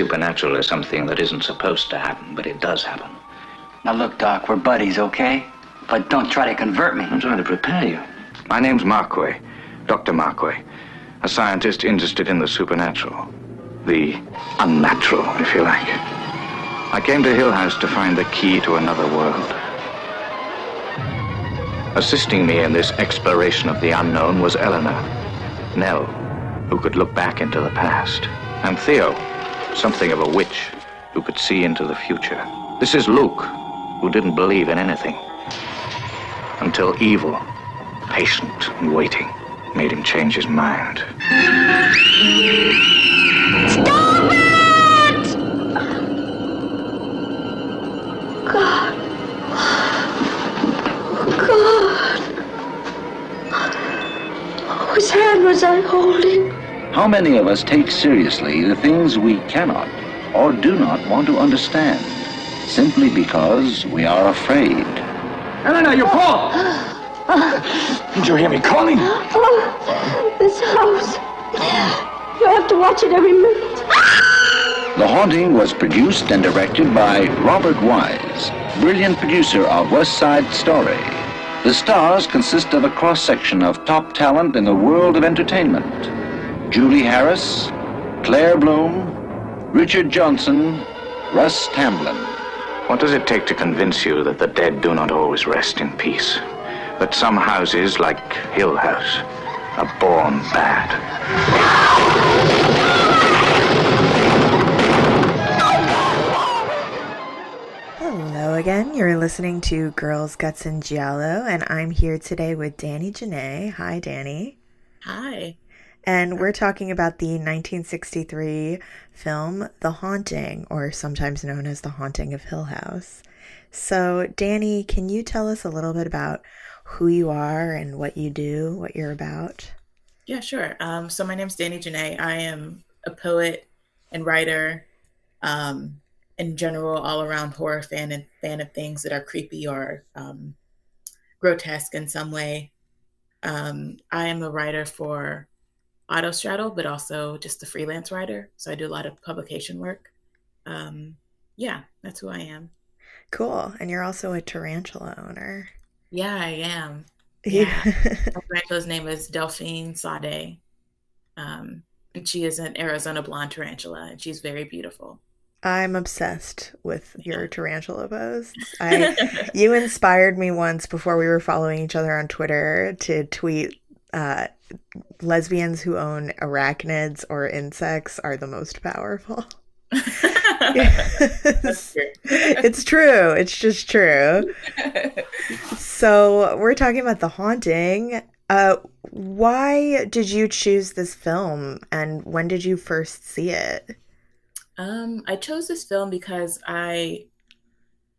Supernatural is something that isn't supposed to happen, but it does happen. Now look, Doc, we're buddies, okay? But don't try to convert me. I'm trying to prepare you. My name's Markway, Dr. Markway, a scientist interested in the supernatural. The unnatural, if you like. I came to Hill House to find the key to another world. Assisting me in this exploration of the unknown was Eleanor, Nell, who could look back into the past, and Theo, something of a witch who could see into the future. This is Luke, who didn't believe in anything until evil, patient and waiting, made him change his mind. Stop it! God. God. Whose hand was I holding? How many of us take seriously the things we cannot or do not want to understand simply because we are afraid? Eleanor, you're Paul! Did you hear me calling? Oh, this house. You have to watch it every minute. The Haunting was produced and directed by Robert Wise, brilliant producer of West Side Story. The stars consist of a cross section of top talent in the world of entertainment Julie Harris, Claire Bloom, Richard Johnson, Russ Tamblyn. What does it take to convince you that the dead do not always rest in peace? That some houses, like Hill House, are born bad? Hello again. You're listening to Girls, Guts, and Giallo, and I'm here today with Danny Janae. Hi, Danny. Hi. And we're talking about the 1963 film The Haunting, or sometimes known as The Haunting of Hill House. So, Danny, can you tell us a little bit about who you are and what you do, what you're about? Yeah, sure. Um, so my name's Danny Janae. I am a poet and writer, um, in general, all around horror fan and fan of things that are creepy or um, grotesque in some way. Um, I am a writer for Autostraddle, but also just a freelance writer. So I do a lot of publication work. Um, yeah, that's who I am. Cool. And you're also a tarantula owner. Yeah, I am. Yeah. My tarantula's name is Delphine Sade. Um, and she is an Arizona blonde tarantula, and she's very beautiful. I'm obsessed with your tarantula posts. I you inspired me once before we were following each other on Twitter to tweet uh, lesbians who own arachnids or insects are the most powerful. Yes. it's true. It's just true. So we're talking about the haunting. Uh, why did you choose this film, and when did you first see it? Um, I chose this film because I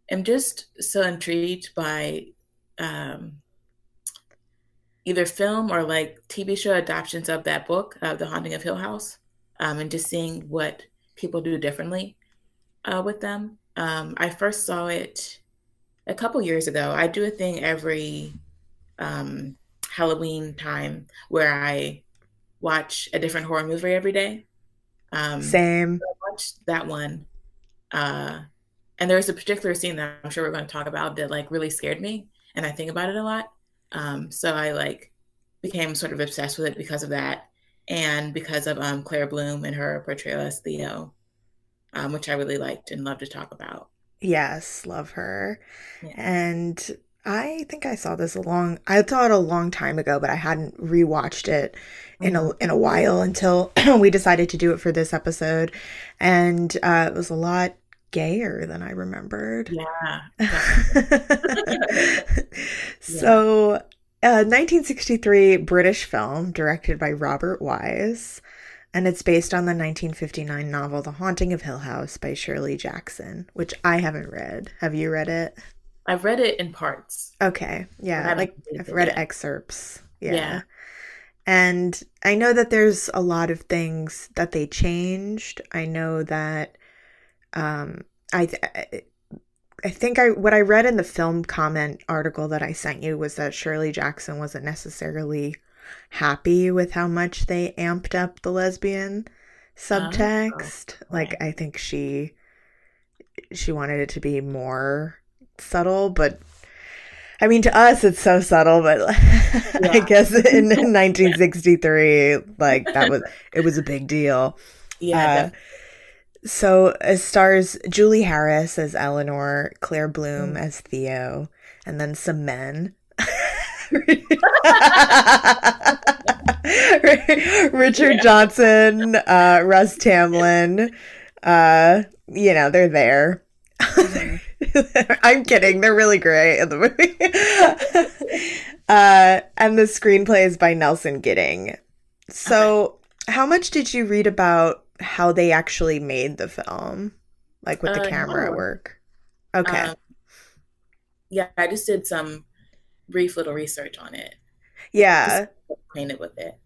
am just so intrigued by um, either film or like TV show adaptations of that book, uh, The Haunting of Hill House, um, and just seeing what people do differently uh, with them. Um, I first saw it a couple years ago. I do a thing every um, Halloween time where I watch a different horror movie every day. Um, Same. so I watched that one. Uh, and there's a particular scene that I'm sure we're going to talk about that like really scared me, and I think about it a lot. Um, so I like became sort of obsessed with it because of that, and because of um, Claire Bloom and her portrayal as Theo, um, which I really liked and loved to talk about. Yes, love her. Yeah. And I think I saw this a long I saw it a long time ago, but I hadn't rewatched it in a in a while until we decided to do it for this episode. And uh, it was a lot gayer than I remembered. Yeah. so, uh, 1963 British film directed by Robert Wise, and it's based on the 1959 novel The Haunting of Hill House by Shirley Jackson, which I haven't read. Have you read it? I've read it in parts. Okay. Yeah. Like I've read yet. excerpts. Yeah. Yeah. And I know that there's a lot of things that they changed. I know that um I th- I think I what I read in the film comment article that I sent you was that Shirley Jackson wasn't necessarily happy with how much they amped up the lesbian subtext. Like I think she she wanted it to be more subtle, but I mean to us it's so subtle, but I Yeah. guess in 1963 like that was it was a big deal. Yeah. Uh, so it stars Julie Harris as Eleanor, Claire Bloom Mm. as Theo, and then some men. Richard Johnson, uh, Russ Tamblyn, uh, you know, they're there. I'm kidding. They're really great in the movie. uh, and the screenplay is by Nelson Gidding. So, how much did you read about how they actually made the film? Like with the Uh, camera no. work? Okay. Um, yeah, I just did some brief little research on it. yeah. Acquainted with it.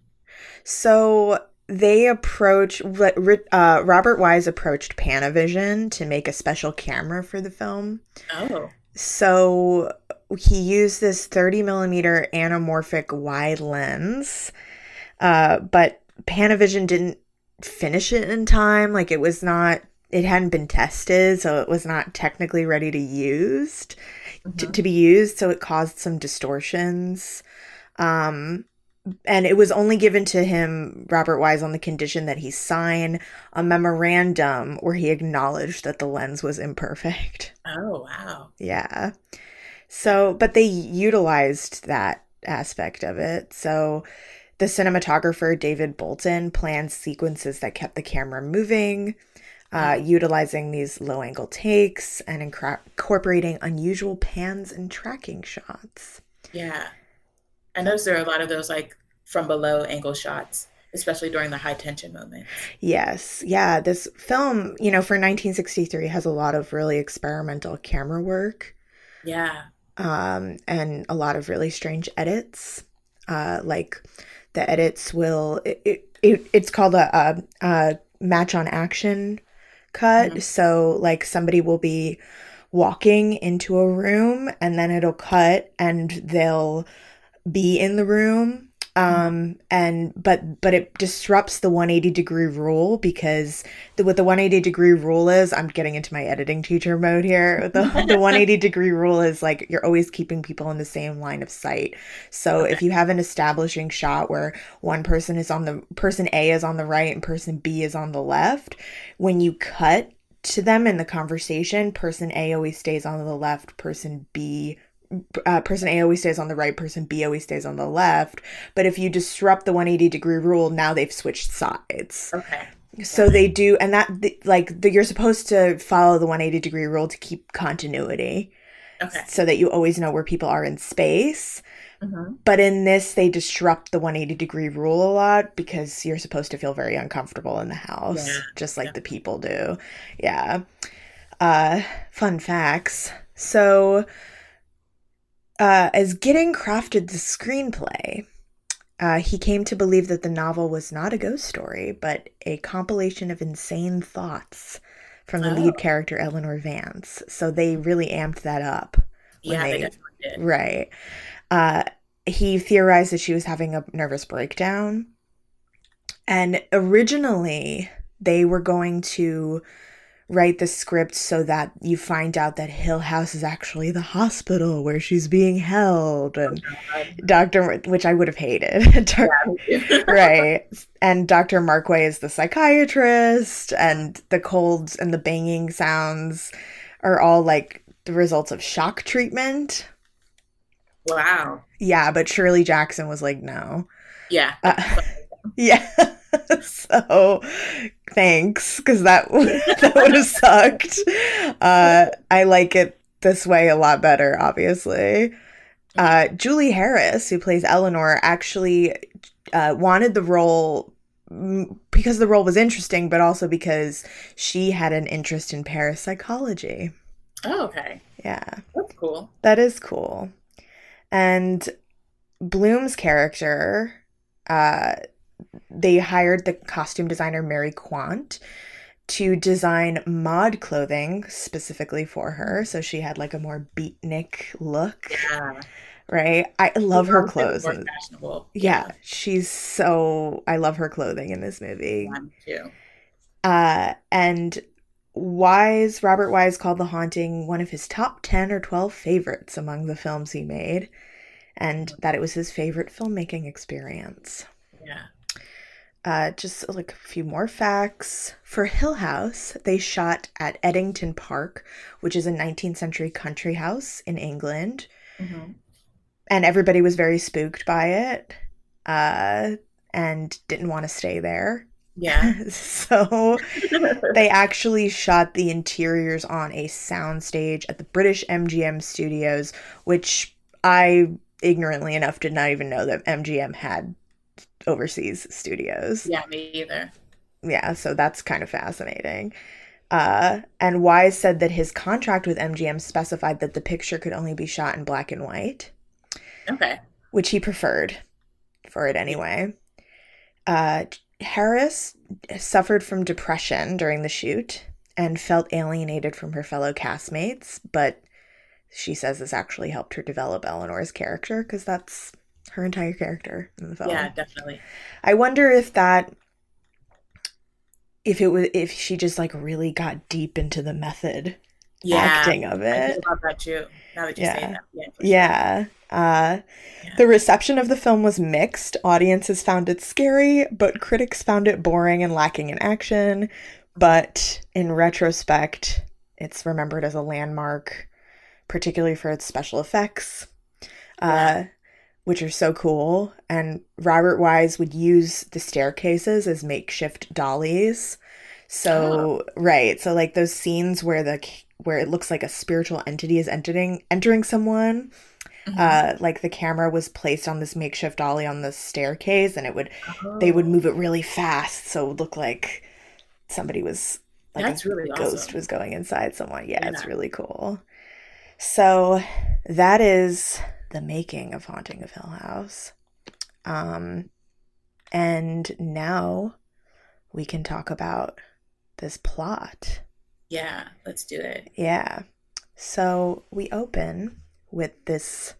So they approach uh, Robert Wise approached Panavision to make a special camera for the film. Oh. So he used this 30 millimeter anamorphic wide lens, uh, but Panavision didn't finish it in time. Like it was not, it hadn't been tested, so it was not technically ready to used to, to be used. So it caused some distortions. Um, and it was only given to him, Robert Wise, on the condition that he sign a memorandum where he acknowledged that the lens was imperfect. Oh wow. Yeah. So, but they utilized that aspect of it. So, the cinematographer David Boulton planned sequences that kept the camera moving, uh, utilizing these low angle takes and incorporating unusual pans and tracking shots. Yeah. I noticed there are a lot of those like from below angle shots, especially during the high tension moments. Yes. Yeah. This film, you know, for 1963 has a lot of really experimental camera work. Yeah. um, and a lot of really strange edits. Uh, like the edits will it, it, it it's called a, a, a match on action cut. Mhm. So like somebody will be walking into a room and then it'll cut and they'll be in the room um and but but it disrupts the 180 degree rule because the, what the 180 degree rule is i'm getting into my editing teacher mode here. The, the 180 degree rule is like you're always keeping people in the same line of sight. So if you have an establishing shot where one person is on the person a is on the right and person b is on the left when you cut to them in the conversation person a always stays on the left person b uh, person A always stays on the right, person B always stays on the left. But if you disrupt the 180 degree rule, now they've switched sides. Okay. So they do, and that the, like the, you're supposed to follow the 180 degree rule to keep continuity, Okay. so that you always know where people are in space. hmm But in this, they disrupt the 180 degree rule a lot because you're supposed to feel very uncomfortable in the house, Yeah, just like yeah. the people do. Yeah. Uh, fun facts. So, uh, as Gidding crafted the screenplay, uh, he came to believe that the novel was not a ghost story, but a compilation of insane thoughts from the Oh. lead character, Eleanor Vance. So they really amped that up. Yeah, they they- definitely did. Right. Uh, he theorized that she was having a nervous breakdown. And originally, they were going to write the script so that you find out that Hill House is actually the hospital where she's being held. And Dr. which I would have hated. right. And Dr. Markway is the psychiatrist, and the colds and the banging sounds are all like the results of shock treatment. Wow. Yeah, but Shirley Jackson was like, no. Yeah. Uh, yeah. so thanks, because that would that would have sucked. Uh, I like it this way a lot better, obviously. Uh, Julie Harris, who plays Eleanor, actually uh, wanted the role because the role was interesting, but also because she had an interest in parapsychology. oh, okay. Yeah. That's cool. That is cool. And Bloom's character, uh, they hired the costume designer Mary Quant to design mod clothing specifically for her. So she had like a more beatnik look, Yeah. right? I love her clothes. fashionable. Yeah, she's so, I love her clothing in this movie. Yeah, too. Uh, and Wise, Robert Wise called The Haunting one of his top 10 or 12 favorites among the films he made, and that it was his favorite filmmaking experience. Yeah. Uh, just like a few more facts. For Hill House, they shot at Ettington Park, which is a 19th century country house in England, hmm and everybody was very spooked by it uh, and didn't want to stay there. Yeah. so they actually shot the interiors on a soundstage at the British MGM studios, which I ignorantly enough did not even know that MGM had overseas studios. yeah, me either. Yeah, so that's kind of fascinating. Uh, and Wise said that his contract with MGM specified that the picture could only be shot in black and white, Okay. which he preferred for it anyway. Uh, Harris suffered from depression during the shoot and felt alienated from her fellow castmates, but she says this actually helped her develop Eleanor's character because that's her entire character in the film. Yeah, definitely. I wonder if that if it was if she just like really got deep into the method Yeah. acting of it. think about that too. Now that you say Yeah. that. Yeah. Yeah. Uh, Yeah. The reception of the film was mixed. Audiences found it scary, but critics found it boring and lacking in action. But in retrospect, it's remembered as a landmark, particularly for its special effects, uh, which are so cool. And Robert Wise would use the staircases as makeshift dollies. So right, so like those scenes where the where it looks like a spiritual entity is entering entering someone Mhm. uh like the camera was placed on this makeshift dolly on the staircase and it would they would Oh, move it really fast so it would look like somebody was like That's a really ghost awesome. was going inside someone yeah, it's really cool so that is the making of haunting of hill house um and now we can talk about this plot Yeah, let's do it. yeah. So we open with this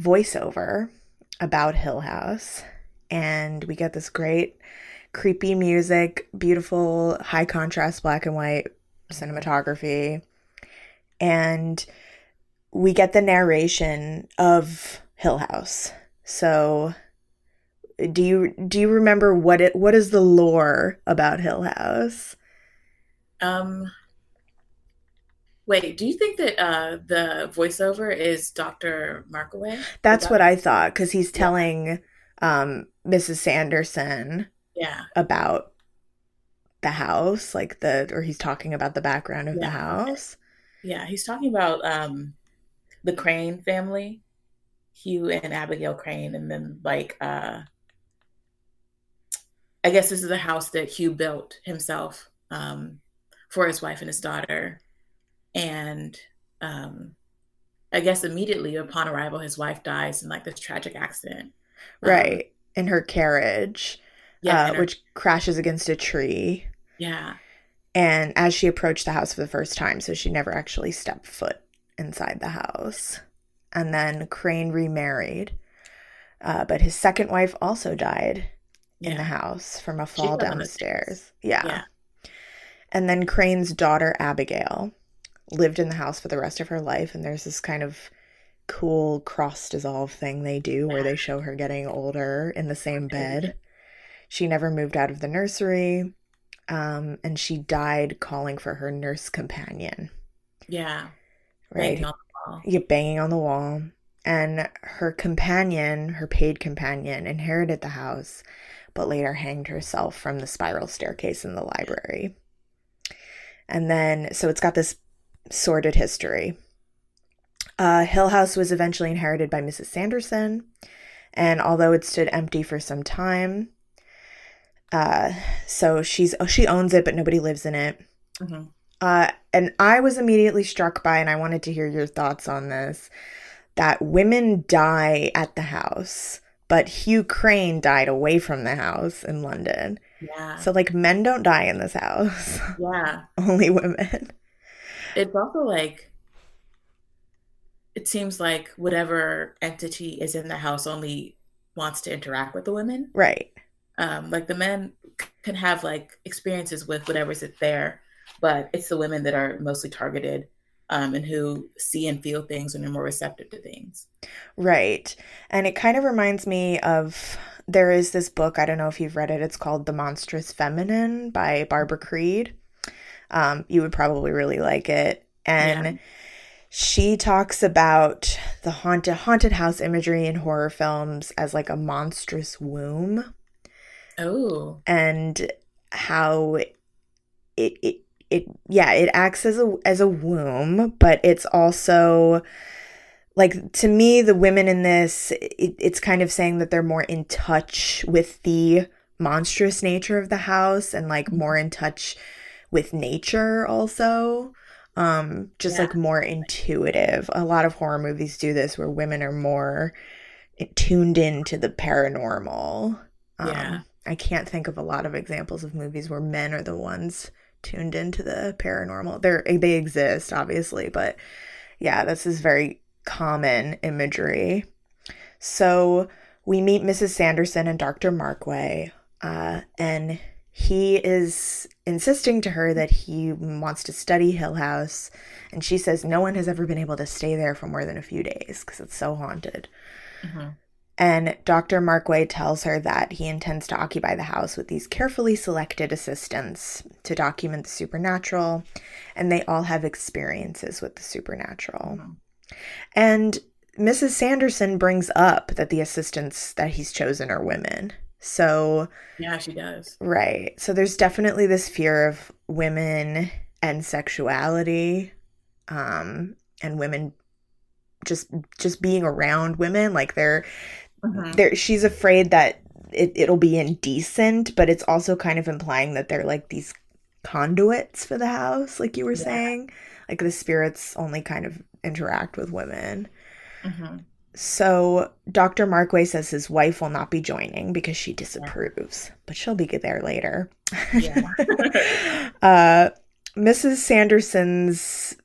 voiceover about Hill House, and we get this great, creepy music, beautiful, high contrast black and white cinematography, and we get the narration of Hill House. So do you do you remember what it what is the lore about Hill House? Um Wait, do you think that uh the voiceover is Dr. Markway? That's what I thought because he's telling um, Mrs. Sanderson Yeah. about the house, like the, or he's talking about the background of the house. Yeah, he's talking about um the Crane family, Hugh and Abigail Crane, and then like uh I guess this is a house that Hugh built himself um for his wife and his daughter. And um I guess immediately upon arrival his wife dies in like this tragic accident. Um, Right. In her carriage, Yeah, uh, her- which crashes against a tree. yeah. And as she approached the house for the first time, so she never actually stepped foot inside the house. And then Crane remarried. Uh, but his second wife also died in the house from a fall fell on down the the stairs. stairs. Yeah. Yeah. And then Crane's daughter, Abigail, lived in the house for the rest of her life. And there's this kind of cool cross dissolve thing they do where they show her getting older in the same bed. She never moved out of the nursery. Um, and she died calling for her nurse companion, Yeah. Right? Banging on the wall. Yeah, banging on the wall. and her companion, her paid companion, inherited the house, but later hanged herself from the spiral staircase in the library. And then, so it's got this sordid history. Uh, Hill House was eventually inherited by Mrs. Sanderson, and although it stood empty for some time, uh, so she's oh, she owns it, but nobody lives in it. Mhm. Uh, and I was immediately struck by, and I wanted to hear your thoughts on this, that women die at the house, but Hugh Crane died away from the house in London. Yeah. So like men don't die in this house, yeah. only women. It's also like it seems like whatever entity is in the house only wants to interact with the women. Right. Um, like the men can have like experiences with whatever's it there, but it's the women that are mostly targeted um, and who see and feel things and are more receptive to things. Right. And it kind of reminds me of there is this book, I don't know if you've read it, it's called The Monstrous Feminine by Barbara Creed. Um, you would probably really like it. And Yeah. she talks about the haunted haunted house imagery in horror films as like a monstrous womb Oh, and how it it it yeah it acts as a as a womb but it's also like to me the women in this it, it's kind of saying that they're more in touch with the monstrous nature of the house and like more in touch with nature also um just Yeah. like more intuitive a lot of horror movies do this where women are more tuned into the paranormal um, Yeah. i can't think of a lot of examples of movies where men are the ones tuned into the paranormal. They're they exist obviously but yeah this is very common imagery. So we meet mrs sanderson and dr markway uh, and he is insisting to her that he wants to study hill house and she says no one has ever been able to stay there for more than a few days because it's so haunted. Mhm. And Dr. Markway tells her that he intends to occupy the house with these carefully selected assistants to document the supernatural, and they all have experiences with the supernatural. And Mrs. Sanderson brings up that the assistants that he's chosen are women. So, yeah, she does. right. So there's definitely this fear of women and sexuality um and women just just being around women like they're Mhm. there she's afraid that it, it'll be indecent but it's also kind of implying that they're like these conduits for the house like you were Yeah. saying like the spirits only kind of interact with women Mhm. so dr markway says his wife will not be joining because she disapproves but she'll be there later Yeah. uh mrs sanderson's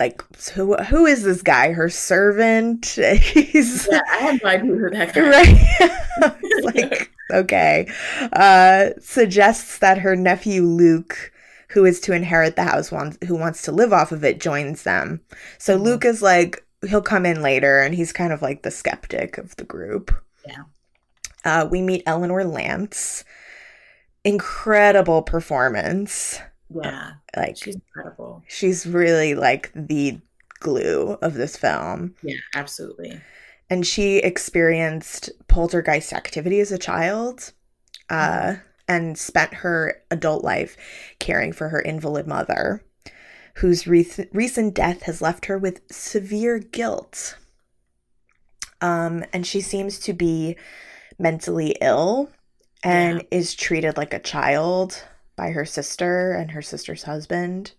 like who who is this guy? Her servant? He's yeah, I have no idea who that guy right. like okay. Uh suggests that her nephew luke who is to inherit the house wants who wants to live off of it joins them. So Mhm. luke is like he'll come in later and he's kind of like the skeptic of the group. Yeah. uh we meet eleanor lance. Incredible performance Yeah, like she's incredible. she's really like the glue of this film. Yeah, absolutely. and she experienced poltergeist activity as a child uh, and spent her adult life caring for her invalid mother whose re- recent death has left her with severe guilt. Um, and she seems to be mentally ill and is treated like a child by her sister and her sister's husband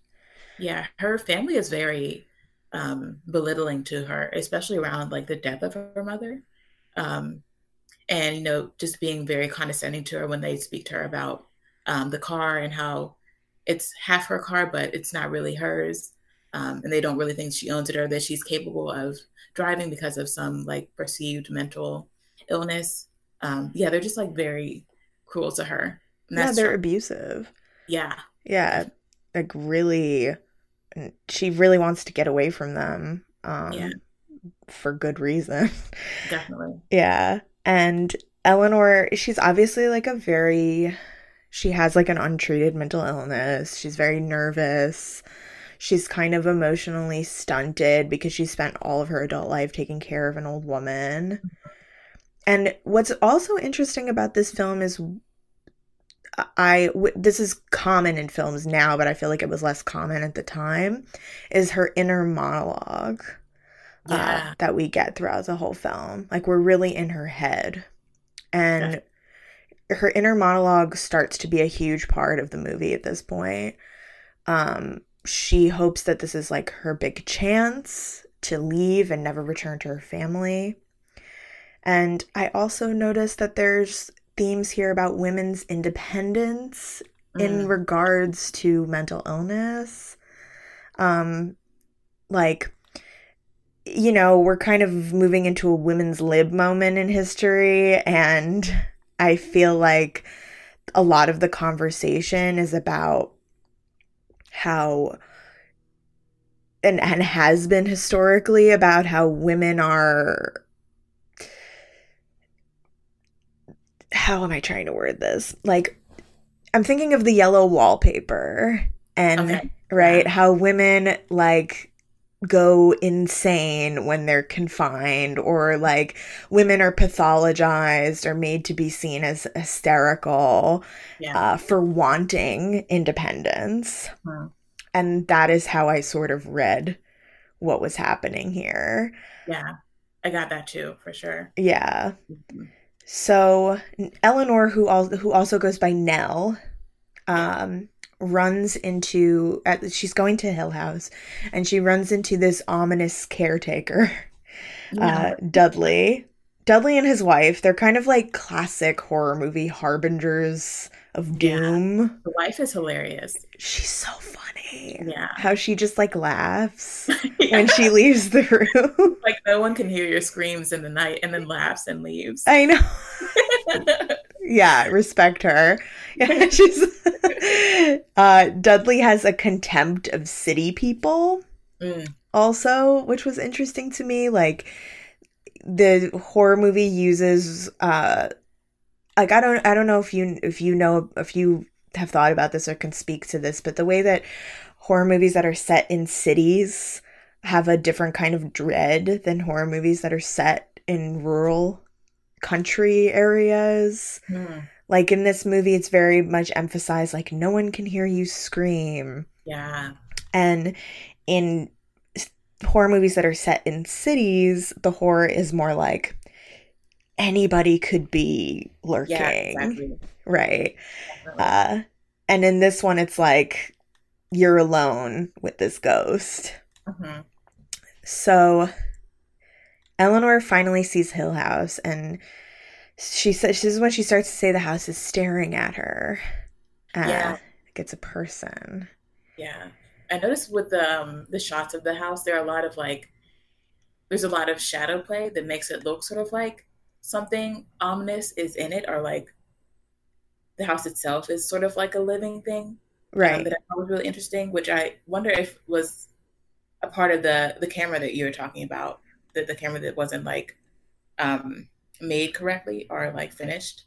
Yeah, her family is very um, belittling to her, especially around like the death of her mother, um, and you know, just being very condescending to her when they speak to her about um, the car and how it's half her car, but it's not really hers, um, and they don't really think she owns it or that she's capable of driving because of some like perceived mental illness. Um, yeah, they're just like very cruel to her. Yeah they're tr- abusive yeah, yeah like really she really wants to get away from them um Yeah. for good reason definitely. yeah and eleanor she's obviously like a very she has like an untreated mental illness she's very nervous She's kind of emotionally stunted because she spent all of her adult life taking care of an old woman. And what's also interesting about this film is I w- this is common in films now, but I feel like it was less common at the time. Is her inner monologue uh, that we get throughout the whole film? Like we're really in her head, and her inner monologue starts to be a huge part of the movie at this point. Um, she hopes that this is like her big chance to leave and never return to her family. And I also noticed that there's themes here about women's independence in Mm. regards to mental illness. Um like you know, we're kind of moving into a women's lib moment in history and I feel like a lot of the conversation is about how and and has been historically about how women are how am I trying to word this? Like I'm thinking of the yellow wallpaper and Okay. right Yeah. how women like go insane when they're confined or like women are pathologized or made to be seen as hysterical Yeah. uh, for wanting independence and that is how I sort of read what was happening here. yeah. I got that too, for sure. Yeah. Mhm. So Eleanor, who al- who also goes by Nell, um, runs into at, she's going to Hill House, and she runs into this ominous caretaker, uh, Dudley. Dudley and his wife, they're kind of like classic horror movie harbingers of doom. The wife is hilarious. She's so funny. Yeah. How she just like laughs Yeah. when she leaves the room. like no one can hear your screams in the night and then laughs and leaves. I know. yeah, respect her. Yeah, she's uh Dudley has a contempt of city people Mm, also, which was interesting to me. Like the horror movie uses uh like I don't I don't know if you if you know if you have thought about this or can speak to this, but the way that horror movies that are set in cities have a different kind of dread than horror movies that are set in rural country areas. mm, Like in this movie, it's very much emphasized like no one can hear you scream. yeah. And in horror movies that are set in cities, the horror is more like anybody could be lurking. Yeah, exactly. Right. Uh, and in this one, it's like you're alone with this ghost. Mhm. So Eleanor finally sees Hill House and she says this is when she starts to say the house is staring at her. Uh, Yeah. Like it's a person. Yeah. I noticed with the um, the shots of the house, there are a lot of like, there's a lot of shadow play that makes it look sort of like something ominous is in it, or like the house itself is sort of like a living thing. um, Right. that I thought was really interesting, which I wonder if was a part of the the camera that you were talking about, that the camera that wasn't like um, made correctly or like finished.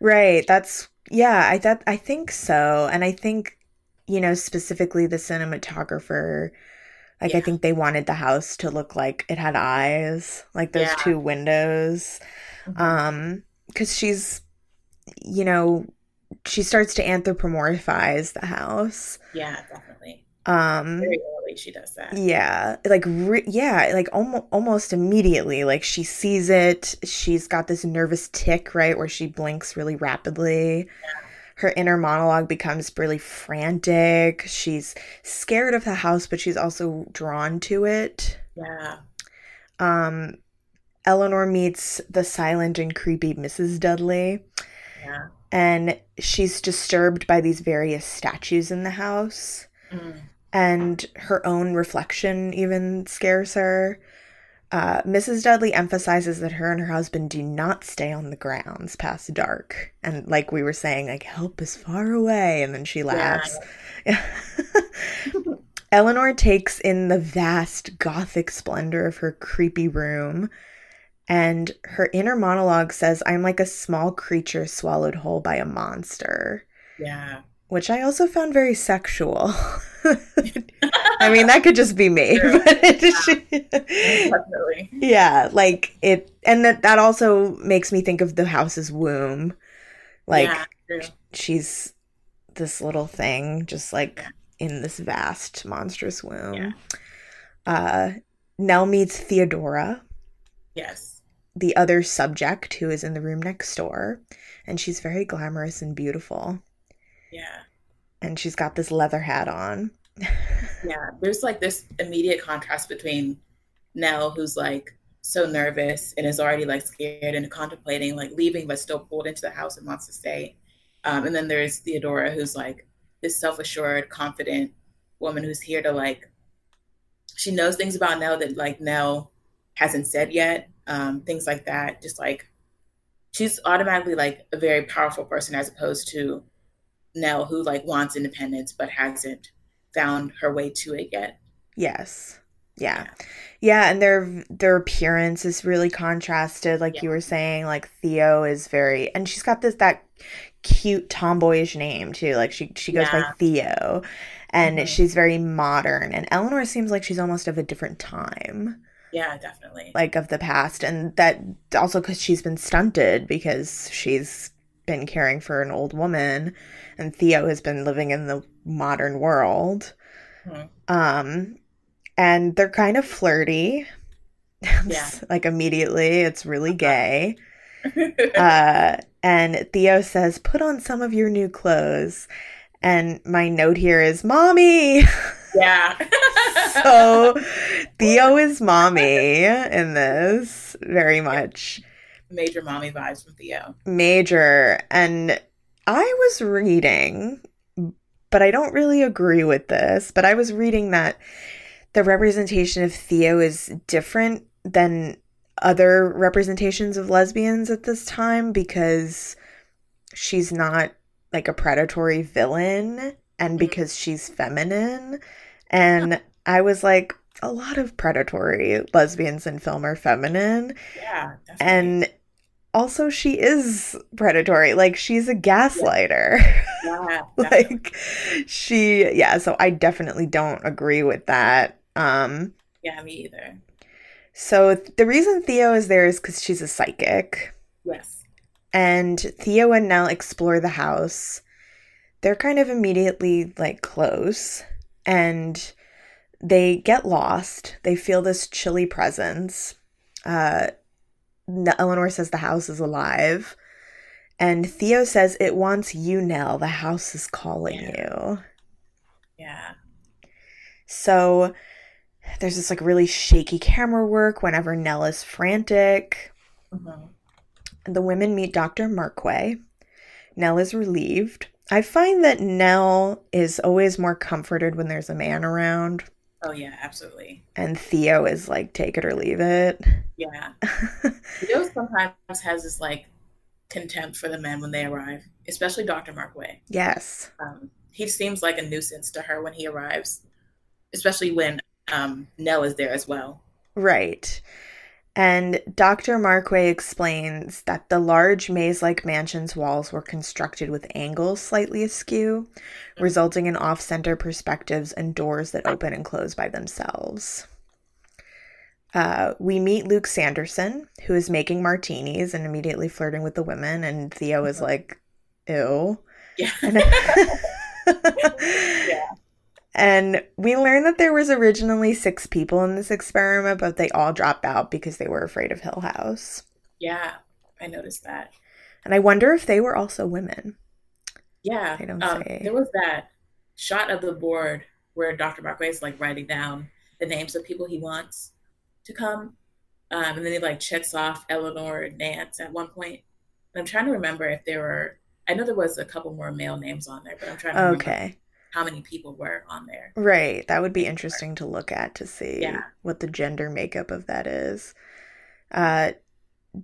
Right. That's yeah, I thought I think so. And I think, you know, specifically the cinematographer like I think they wanted the house to look like it had eyes, like those Yeah. two windows. Mhm. Um cuz she's you know, she starts to anthropomorphize the house. yeah, definitely. Um Very early, she does that. yeah, like re- yeah, like almost almost immediately like she sees it. She's got this nervous tick, right, where she blinks really rapidly. Her inner monologue becomes really frantic. She's scared of the house, but she's also drawn to it. Yeah, Um Eleanor meets the silent and creepy Mrs. Dudley yeah. and she's disturbed by these various statues in the house Mm. and her own reflection even scares her. Uh, Mrs. Dudley emphasizes that her and her husband do not stay on the grounds past dark. And like we were saying, like, help is far away. And then she laughs. Eleanor takes in the vast gothic splendor of her creepy room. And her inner monologue says, I'm like a small creature swallowed whole by a monster Yeah. Which I also found very sexual. I mean, that could just be me. But Definitely. yeah, like it, and that that also makes me think of the house's womb. Like yeah, she's this little thing, just like in this vast, monstrous womb. Yeah. Uh, Nell meets Theodora, Yes. the other subject who is in the room next door, and she's very glamorous and beautiful. Yeah. And she's got this leather hat on. Yeah. There's like this immediate contrast between Nell, who's like so nervous and is already like scared and contemplating like leaving, but still pulled into the house and wants to stay. Um, and then there's Theodora, who's like this self assured, confident woman who's here to like, she knows things about Nell that like Nell hasn't said yet. Um, things like that. Just like, she's automatically like a very powerful person as opposed to Nell, who like wants independence but hasn't found her way to it yet. Yes. Yeah. Yeah, and their their appearance is really contrasted like you were saying like Theo is very and she's got this that cute tomboyish name too. Like she she goes by Theo and Mhm. she's very modern and Eleanor seems like she's almost of a different time. Yeah, definitely. like of the past and that also because she's been stunted because she's been caring for an old woman and theo has been living in the modern world. Mhm. um and they're kind of flirty. Yeah. like immediately it's really gay. Uh and theo says put on some of your new clothes. And my note here is mommy! Yeah. so Theo is mommy in this very much major mommy vibes from Theo. major and I was reading but I don't really agree with this but I was reading that the representation of Theo is different than other representations of lesbians at this time because she's not like a predatory villain and mm-hmm. because she's feminine and I was like a lot of predatory lesbians in film are feminine Yeah, definitely. and also she is predatory. Like she's a gaslighter. Yeah, like she yeah so i definitely don't agree with that. Um yeah, me either. so the reason theo is there is because she's a psychic. Yes. and theo and nell explore the house. They're kind of immediately like close. And they get lost. They feel this chilly presence. Uh eleanor says the house is alive and theo says it wants you nell the house is calling you Yeah. so there's this like really shaky camera work whenever nell is frantic Mhm. the women meet Dr. Markway. Nell is relieved. I find that Nell is always more comforted when there's a man around, Oh yeah, absolutely. and Theo is like, take it or leave it. Yeah. Theo sometimes has this like contempt for the men when they arrive, especially Dr. Markway. yes. Um, he seems like a nuisance to her when he arrives, especially when um, Nell is there as well. Right. And Dr. Markway explains that the large maze like mansion's walls were constructed with angles slightly askew, resulting in off center perspectives and doors that open and close by themselves. Uh, we meet Luke Sanderson, who is making martinis and immediately flirting with the women, and Theo is like, ew. Yeah. Yeah. And we learned that there was originally six people in this experiment, but they all dropped out because they were afraid of Hill House. yeah, I noticed that. And I wonder if they were also women. Yeah. They don't um, say. There was that shot of the board where Dr. Markway is like writing down the names of people he wants to come. Um, and then he like checks off Eleanor and Nance at one point. And I'm trying to remember if there were, I know there was a couple more male names on there, but I'm trying to remember Okay. How many people were on there. Right. That would be interesting to look at to see Yeah. what the gender makeup of that is. Uh,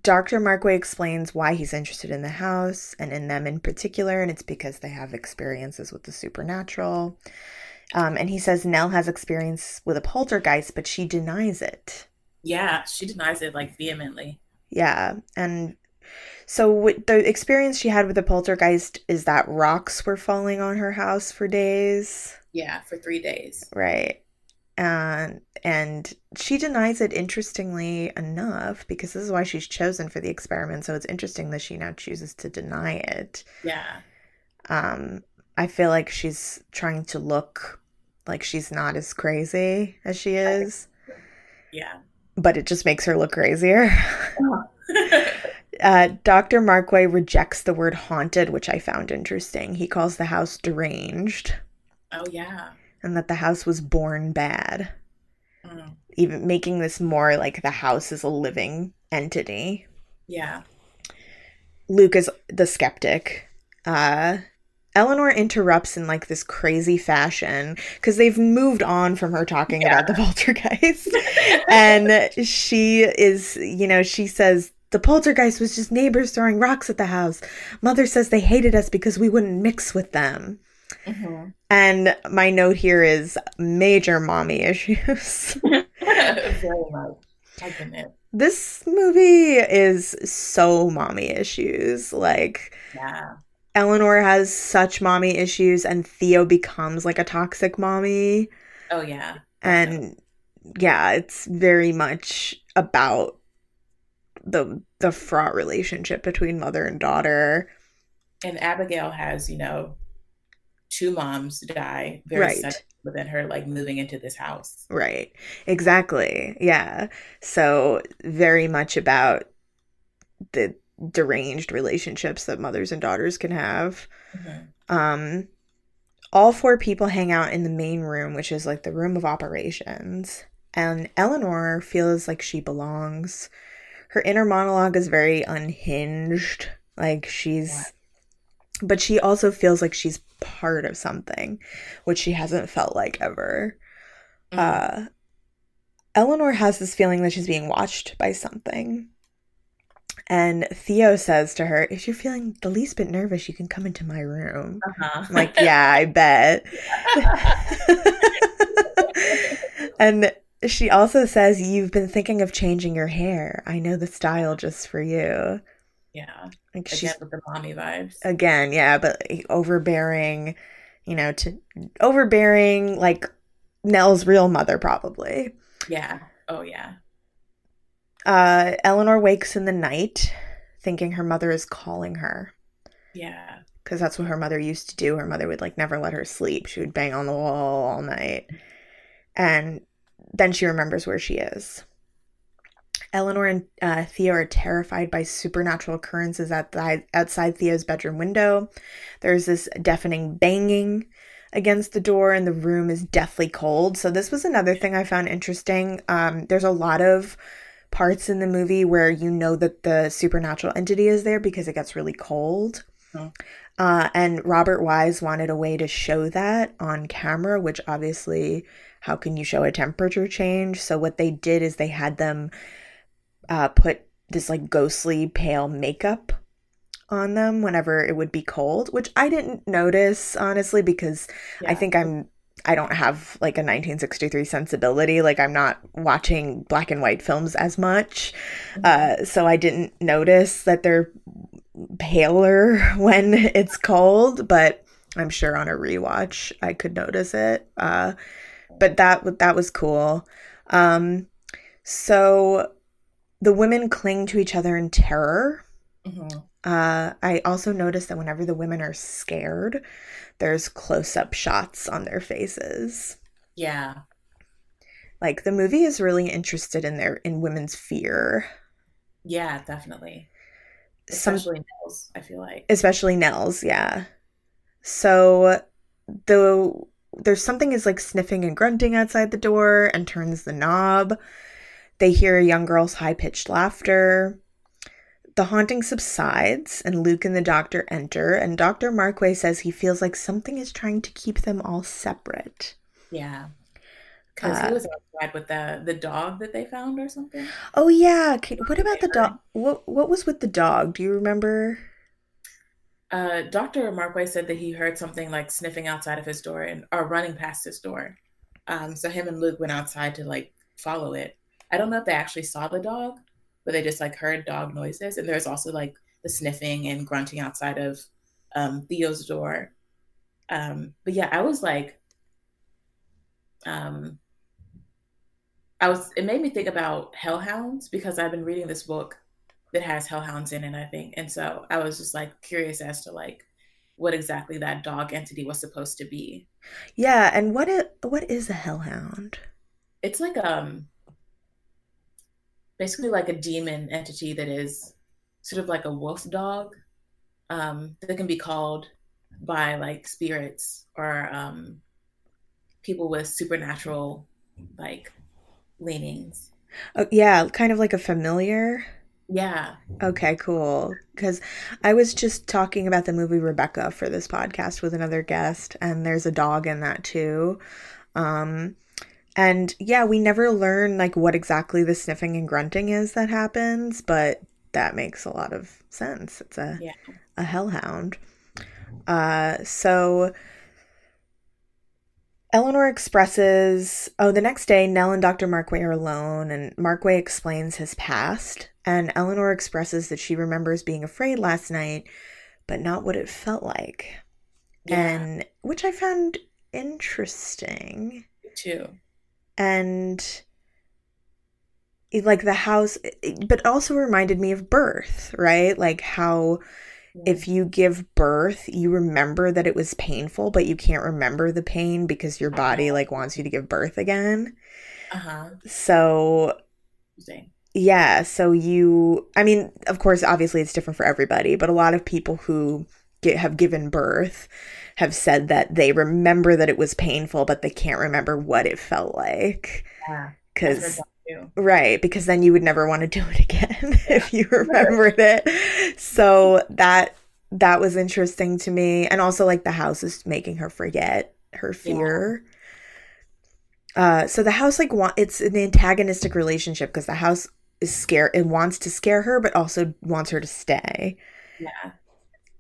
Dr. Markway explains why he's interested in the house and in them in particular, and it's because they have experiences with the supernatural. Um, and he says Nell has experience with a poltergeist, but she denies it. Yeah, she denies it like vehemently. Yeah. And so the experience she had with the poltergeist is that rocks were falling on her house for days. Yeah, for three days. Right. and and she denies it interestingly enough because this is why she's chosen for the experiment so it's interesting that she now chooses to deny it Yeah. um i feel like she's trying to look like she's not as crazy as she is Yeah. but it just makes her look crazier uh, dr markway rejects the word haunted which i found interesting he calls the house deranged oh yeah. and that the house was born bad Mm. even making this more like the house is a living entity. Yeah. Luke is the skeptic. Uh Eleanor interrupts in like this crazy fashion because they've moved on from her talking about the poltergeist. and she is, you know, she says, the poltergeist was just neighbors throwing rocks at the house. Mother says they hated us because we wouldn't mix with them. Mhm. And my note here is major mommy issues. Very much. I can admit. this movie is so mommy issues. Like, Yeah. Eleanor has such mommy issues, and Theo becomes like a toxic mommy. Oh yeah. And yeah, it's very much about the the fraught relationship between mother and daughter. And Abigail has, you know, two moms die very Right. suddenly within her like moving into this house. Right. Exactly. Yeah. So very much about the deranged relationships that mothers and daughters can have. Mhm. Um all four people hang out in the main room, which is like the room of operations. And Eleanor feels like she belongs. Her inner monologue is very unhinged. Like she's but she also feels like she's part of something, which she hasn't felt like ever. Mhm. Uh, Eleanor has this feeling that she's being watched by something. And Theo says to her, If you're feeling the least bit nervous, you can come into my room. Uh-huh. I'm like, Yeah, I bet. and she also says, You've been thinking of changing your hair. I know the style just for you. yeah. Like Again she's with the mommy vibes. again yeah but overbearing you know to overbearing like nell's real mother probably Yeah. Oh yeah. uh eleanor wakes in the night thinking her mother is calling her Yeah. because that's what her mother used to do her mother would like never let her sleep she would bang on the wall all night and then she remembers where she is Eleanor and uh, Theo are terrified by supernatural occurrences at the, outside Theo's bedroom window. There's this deafening banging against the door, and the room is deathly cold. So, this was another thing I found interesting. Um, there's a lot of parts in the movie where you know that the supernatural entity is there because it gets really cold. Oh. Uh, and Robert Wise wanted a way to show that on camera, which obviously, how can you show a temperature change? So, what they did is they had them uh, put this like ghostly pale makeup on them whenever it would be cold, which I didn't notice honestly because I think I'm I don't have like a 1963 sensibility. Like I'm not watching black and white films as much, uh, so I didn't notice that they're paler when it's cold. But I'm sure on a rewatch I could notice it. Uh, but that that was cool. Um, so the women cling to each other in terror. Mhm. Uh, I also noticed that whenever the women are scared, there's close up shots on their faces. Yeah. Like the movie is really interested in their in women's fear, Yeah, definitely. Some- Especially Nell's, I feel like. especially Nell's, Yeah. So the there's something is like sniffing and grunting outside the door and turns the knob. They hear a young girl's high pitched laughter. The haunting subsides, and Luke and the doctor enter, and Dr. Markway says he feels like something is trying to keep them all separate. Yeah. Because Uh, he was outside with the the dog that they found or something. Oh yeah, what about the dog? What what was with the dog? Do you remember? Uh, Dr. Markway said that he heard something like sniffing outside of his door and or running past his door. Um, so him and Luke went outside to like follow it. I don't know if they actually saw the dog, but they just like heard dog noises. And there's also like the sniffing and grunting outside of um, Theo's door. Um, but yeah, I was like, um, I was it made me think about hellhounds because I've been reading this book that has hellhounds in it, I think. And so I was just like curious as to like what exactly that dog entity was supposed to be. Yeah, and what it what is a hellhound? It's like um basically like a demon entity that is sort of like a wolf dog um that can be called by like spirits or um people with supernatural like leanings. Oh, yeah, kind of like a familiar. Yeah. Okay, cool. Because I was just talking about the movie Rebecca for this podcast with another guest, and there's a dog in that too. Um, and yeah, we never learn like what exactly the sniffing and grunting is that happens, but that makes a lot of sense. It's a Yeah. a hellhound. Uh, so Eleanor expresses, oh, the next day, Nell and Dr. Markway are alone, and Markway explains his past. And Eleanor expresses that she remembers being afraid last night, but not what it felt like. Yeah. And which I found interesting. Too. And it- like the house, it- but also reminded me of birth, right? Like how if you give birth, you remember that it was painful, but you can't remember the pain because your body like wants you to give birth again. Uh-huh. So, Interesting. Yeah, so you I mean, of course obviously it's different for everybody, but a lot of people who get, have given birth have said that they remember that it was painful, but they can't remember what it felt like Yeah. Cuz. Right, because then you would never want to do it again if you remembered it. So that that was interesting to me, and also like the house is making her forget her fear. Uh, so the house like want it's an antagonistic relationship because the house is scared it wants to scare her, but also wants her to stay. Yeah.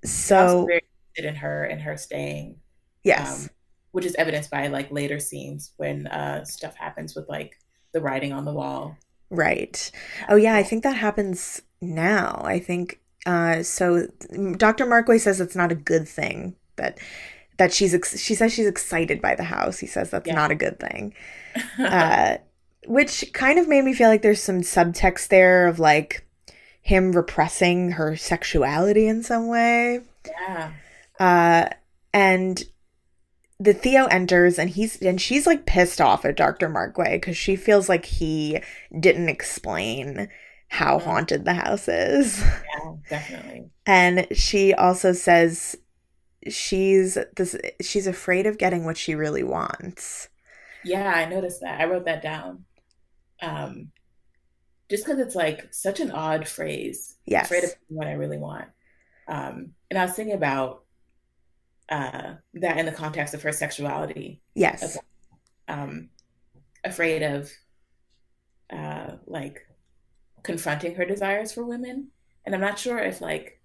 So very interested in her and her staying. yes, um, which is evidenced by like later scenes when uh stuff happens with like the writing on the wall. Right. Oh yeah, I think that happens now. I think uh so Dr. Markway says it's not a good thing that that she's ex- she says she's excited by the house. He says that's Yeah. not a good thing. Uh which kind of made me feel like there's some subtext there of like him repressing her sexuality in some way. yeah. Uh and the Theo enters and he's and she's like pissed off at Dr. Markway because she feels like he didn't explain how Mhm. haunted the house is. Yeah, definitely. And she also says she's this she's afraid of getting what she really wants. Yeah, I noticed that. I wrote that down. Um just because it's like such an odd phrase. Yes. Afraid of what I really want. Um, and I was thinking about uh that in the context of her sexuality. Yes. um, afraid of uh, like confronting her desires for women. And I'm not sure if like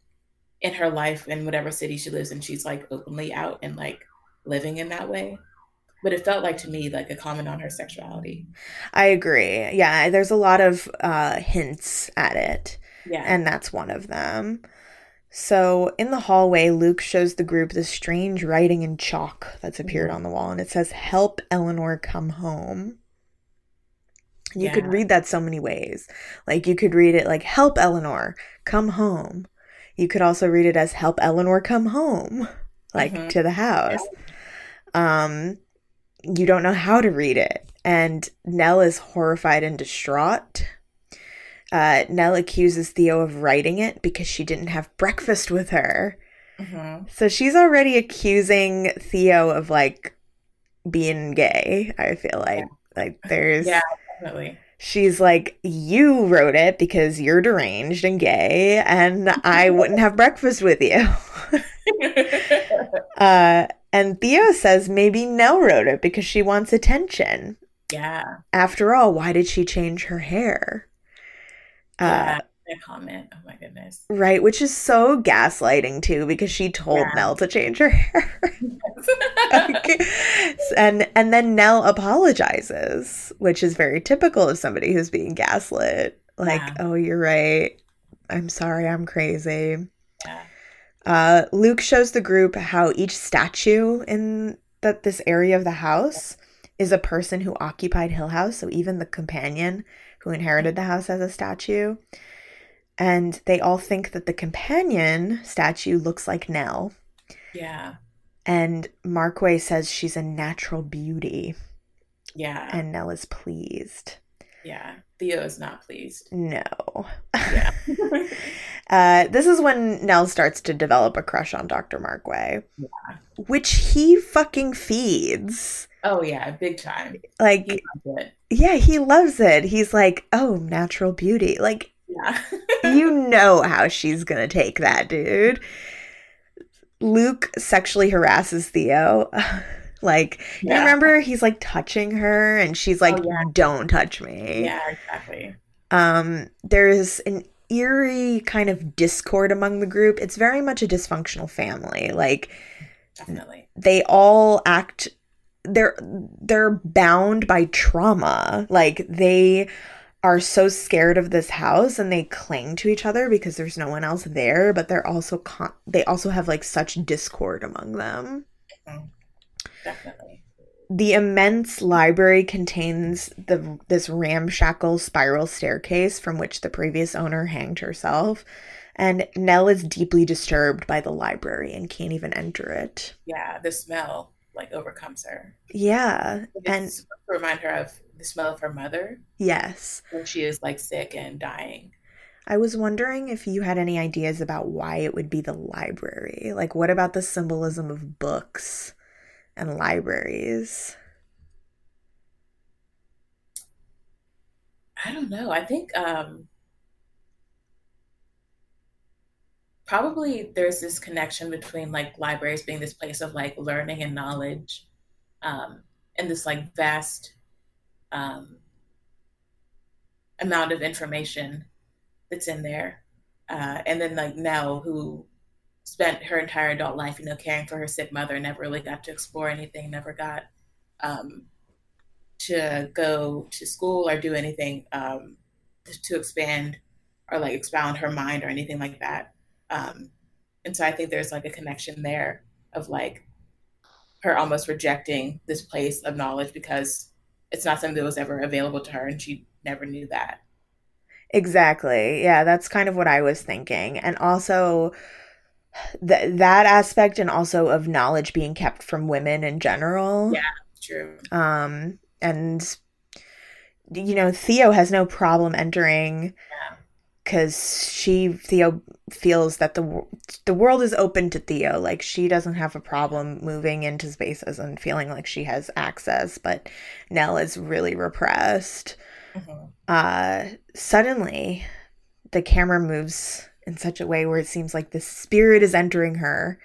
in her life in whatever city she lives in, she's like openly out and like living in that way. But it felt like to me like a comment on her sexuality. I agree. Yeah, there's a lot of uh hints at it. Yeah. and that's one of them. So in the hallway, Luke shows the group the strange writing in chalk that's appeared on the wall, and it says, Help Eleanor come home. You could read that so many ways. Like, you could read it like, Help Eleanor come home. You could also read it as, Help Eleanor come home, like Mhm. to the house. Um, you don't know how to read it. And Nell is horrified and distraught. Uh, Nell accuses Theo of writing it because she didn't have breakfast with her. Mhm. So she's already accusing Theo of like being gay. I feel like like there's Yeah, definitely. she's like you wrote it because you're deranged and gay and I wouldn't have breakfast with you. Uh and Theo says maybe Nell wrote it because she wants attention. yeah. After all, why did she change her hair? Uh Yeah. That comment. Oh my goodness. Right, which is so gaslighting too, because she told Yeah. Nell to change her hair. Okay. and and then Nell apologizes, which is very typical of somebody who's being gaslit. Like, Yeah. oh, you're right. I'm sorry, I'm crazy. Yeah. Uh, Luke shows the group how each statue in that this area of the house is a person who occupied Hill House, so even the companion who inherited the house as a statue. And they all think that the companion statue looks like Nell. Yeah. And Markway says she's a natural beauty. Yeah. And Nell is pleased. Yeah. Theo is not pleased. No. Yeah. uh, this is when Nell starts to develop a crush on Dr. Markway, yeah. which he fucking feeds. Oh yeah, big time. Like, he yeah, he loves it. He's like, oh, natural beauty. Like, yeah. you know how she's gonna take that, dude. Luke sexually harasses Theo. like, yeah. you remember he's like touching her and she's like, oh, yeah. don't touch me. Yeah, exactly. Um, there's an eerie kind of discord among the group. It's very much a dysfunctional family. Like, definitely. They all act they're they're bound by trauma. Like they are so scared of this house and they cling to each other because there's no one else there but they're also con- they also have like such discord among them mm-hmm. Definitely the immense library contains the this ramshackle spiral staircase from which the previous owner hanged herself and Nell is deeply disturbed by the library and can't even enter it. Yeah, the smell like overcomes her. Yeah, it's and to remind her of the smell of her mother. Yes, when she is like sick and dying. I was wondering if you had any ideas about why it would be the library. Like, what about the symbolism of books and libraries? I don't know. I think um, probably there's this connection between like libraries being this place of like learning and knowledge um, and this like vast um, amount of information that's in there uh, and then like now who spent her entire adult life you know caring for her sick mother never really got to explore anything never got um, to go to school or do anything um, to expand or like expound her mind or anything like that um, and so I think there's like a connection there of like her almost rejecting this place of knowledge because it's not something that was ever available to her and she never knew that. Exactly. Yeah, that's kind of what I was thinking. And also th- that aspect and also of knowledge being kept from women in general. Yeah, true. Um and you know, Theo has no problem entering because she Theo feels that the the world is open to Theo. Like she doesn't have a problem moving into spaces and feeling like she has access, but Nell is really repressed. Mm-hmm. Uh, suddenly, the camera moves in such a way where it seems like the spirit is entering her,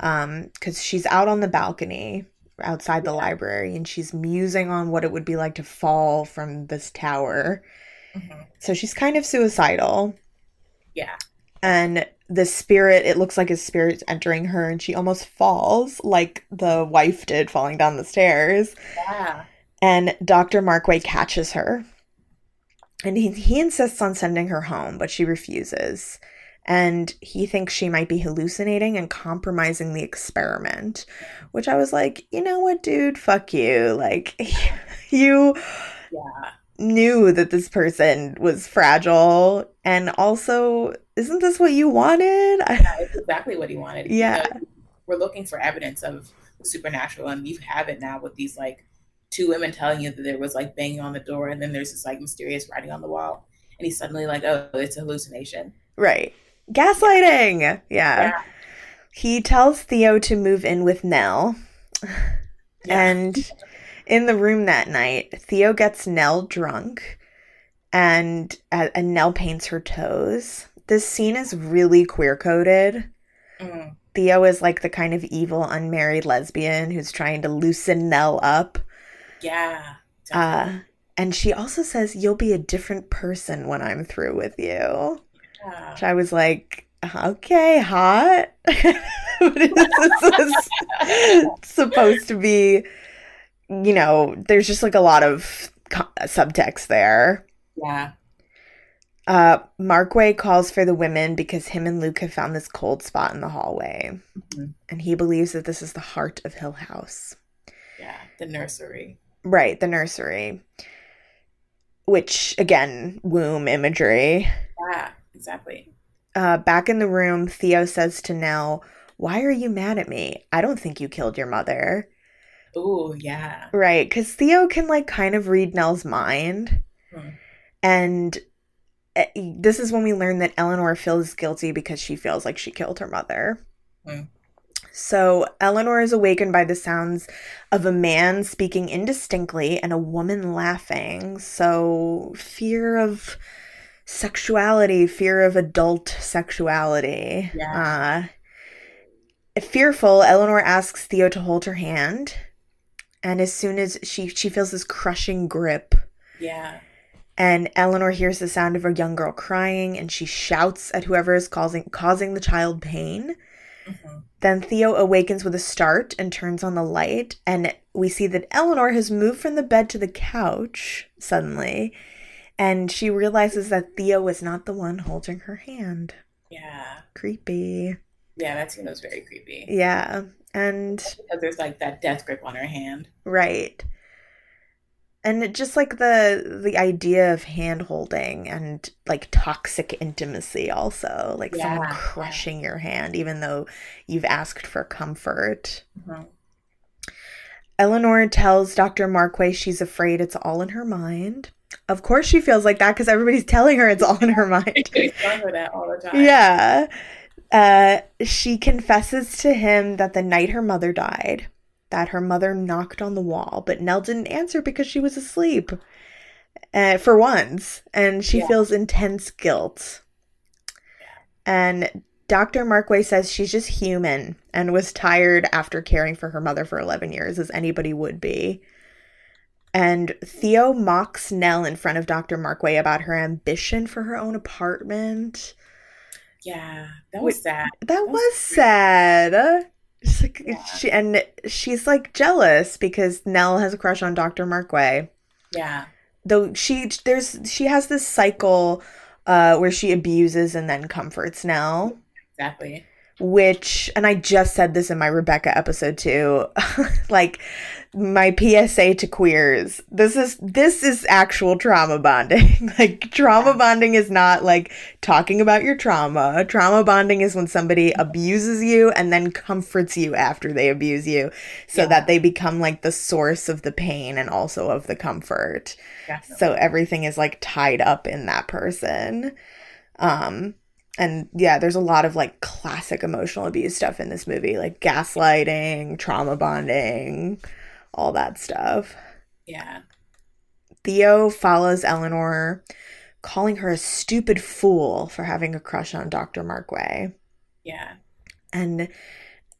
um, because she's out on the balcony outside the library and she's musing on what it would be like to fall from this tower Mm-hmm. So she's kind of suicidal. Yeah. And the spirit, it looks like his spirit's entering her, and she almost falls like the wife did falling down the stairs. Yeah. And Dr. Markway catches her. And he, he insists on sending her home, but she refuses. And he thinks she might be hallucinating and compromising the experiment. Which I was like, you know what, dude? Fuck you. Like, you. Yeah knew that this person was fragile and also isn't this what you wanted yeah it's exactly what he wanted yeah you know, we're looking for evidence of the supernatural and you have it now with these like two women telling you that there was like banging on the door and then there's this like mysterious writing on the wall and he's suddenly like oh it's a hallucination right gaslighting yeah, yeah. he tells theo to move in with nell and in the room that night, Theo gets Nell drunk and, uh, and Nell paints her toes. This scene is really queer coded. Mm. Theo is like the kind of evil unmarried lesbian who's trying to loosen Nell up. Yeah. Uh, and she also says, You'll be a different person when I'm through with you. Yeah. Which I was like, okay, hot. What is this is supposed to be you know, there's just like a lot of co- subtext there. Yeah. Uh, Markway calls for the women because him and Luke have found this cold spot in the hallway. Mm-hmm. And he believes that this is the heart of Hill House. Yeah, the nursery. Right, the nursery. Which again, womb imagery. Yeah, exactly. Uh, back in the room, Theo says to Nell, Why are you mad at me? I don't think you killed your mother. Oh, yeah. Right, because Theo can like kind of read Nell's mind. Hmm. And eh, this is when we learn that Eleanor feels guilty because she feels like she killed her mother. Hmm. So Eleanor is awakened by the sounds of a man speaking indistinctly and a woman laughing. So fear of sexuality, fear of adult sexuality. Yeah. Uh, fearful, Eleanor asks Theo to hold her hand. And as soon as she she feels this crushing grip, Yeah. and Eleanor hears the sound of a young girl crying and she shouts at whoever is causing causing the child pain. hmm Then Theo awakens with a start and turns on the light, and we see that Eleanor has moved from the bed to the couch suddenly, and she realizes that Theo was not the one holding her hand. Yeah. Creepy. Yeah, that scene was very creepy. Yeah. And Because there's like that death grip on her hand. right. And it just like the the idea of hand holding and like toxic intimacy also, like someone crushing your hand even though you've asked for comfort. Mhm. Eleanor tells Dr. Markway she's afraid it's all in her mind. Of course, she feels like that because everybody's telling her it's all in her mind. Her that all the time. yeah. Uh, she confesses to him that the night her mother died, that her mother knocked on the wall, but Nell didn't answer because she was asleep uh, for once, and she Yeah. feels intense guilt. And Dr. Markway says she's just human and was tired after caring for her mother for 11 years, as anybody would be. And Theo mocks Nell in front of Dr. Markway about her ambition for her own apartment. Yeah. That was sad. That was sad. It's like, she, and she's like jealous because Nell has a crush on Dr. Markway. Yeah. Though she there's she has this cycle uh where she abuses and then comforts Nell, Exactly. which and I just said this in my Rebecca episode too. like my PSA to queers. This is this is actual trauma bonding. like trauma bonding is not like talking about your trauma. Trauma bonding is when somebody abuses you and then comforts you after they abuse you so Yeah. that they become like the source of the pain and also of the comfort. Definitely. So everything is like tied up in that person. Um and yeah, there's a lot of like classic emotional abuse stuff in this movie, like gaslighting, trauma bonding, all that stuff. yeah. Theo follows Eleanor, calling her a stupid fool for having a crush on Dr. Markway. Yeah. And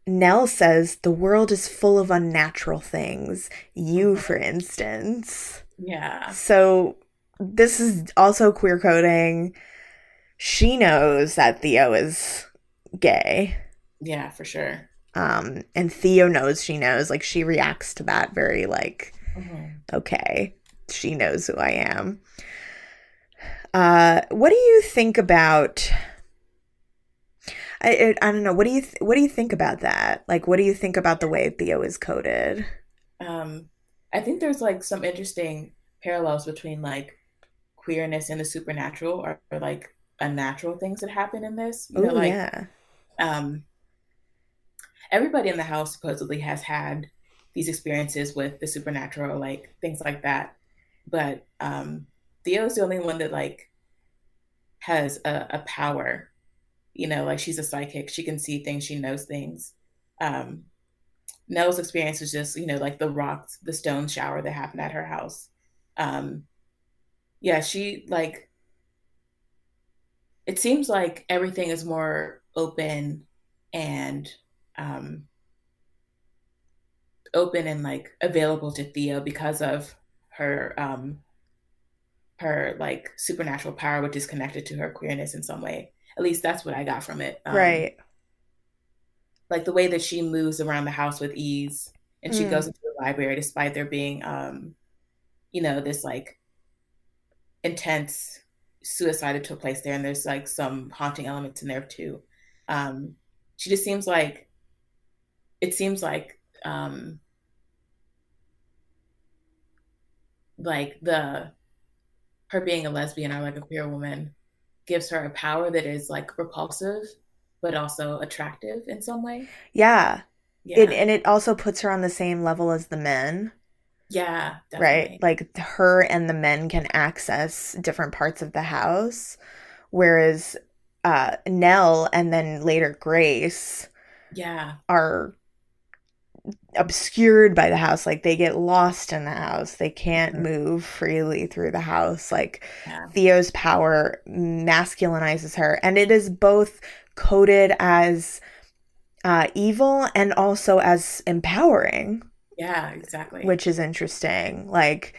Nell says the world is full of unnatural things. You, for instance. Yeah. So this is also queer coding. She knows that Theo is gay. Yeah, for sure. Um, and Theo knows she knows. Like she reacts to that very like, Mhm. okay, she knows who I am. Uh, what do you think about? I, I I don't know. What do you th- what do you think about that? Like, what do you think about the way Theo is coded? Um, I think there's like some interesting parallels between like queerness and the supernatural or, or like unnatural things that happen in this. You know, Oh like yeah, um, everybody in the house supposedly has had these experiences with the supernatural, like things like that. But um, Theo's the only one that like has a, a power. You know, like she's a psychic. She can see things. She knows things. Um, Nell's experience was just, you know, like the rocks, the stone shower that happened at her house. Um, yeah, she like. It seems like everything is more open and um, open and like available to Theo because of her um, her like supernatural power, which is connected to her queerness in some way. At least that's what I got from it. Um, right. Like the way that she moves around the house with ease, and she Mm. goes into the library despite there being, um, you know, this like intense suicide that took place there, and there's like some haunting elements in there too. Um, she just seems like it seems like um, like the her being a lesbian or like a queer woman gives her a power that is like repulsive but also attractive in some way. Yeah. yeah. It, and it also puts her on the same level as the men. Yeah. Definitely. Right? Like her and the men can access different parts of the house whereas uh Nell and then later Grace yeah are obscured by the house like they get lost in the house. They can't mm-hmm. move freely through the house. Like yeah. theo's power masculinizes her and it is both coded as uh, evil and also as empowering. Yeah exactly. Which is interesting. Like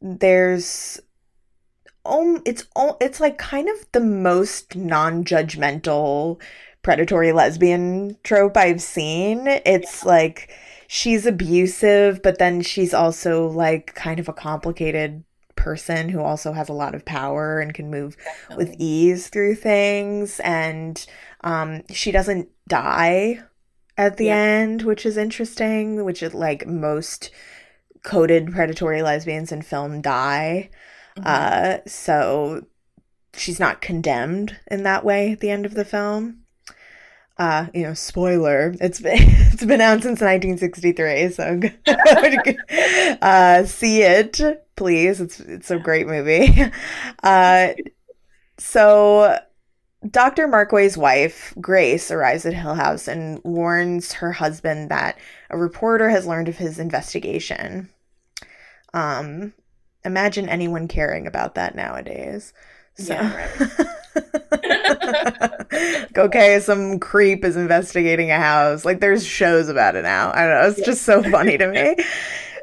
there's um it's all it's like kind of the most non-judgmental predatory lesbian trope I've seen. It's yeah. like she's abusive, but then she's also like kind of a complicated person who also has a lot of power and can move Definitely. with ease through things and um she doesn't die at the yeah. end, which is interesting, which is like most coded predatory lesbians in film die. Mm-hmm. Uh so she's not condemned in that way at the end of the film uh, you know, spoiler, it's been it's been out since 1963, so uh, see it, please. It's it's a great movie. Uh, so Dr. Markway's wife, Grace, arrives at Hill House and warns her husband that a reporter has learned of his investigation. Um, imagine anyone caring about that nowadays. So. Yeah, right. okay, some creep is investigating a house. Like there's shows about it now. I don't know. It's just so funny to me.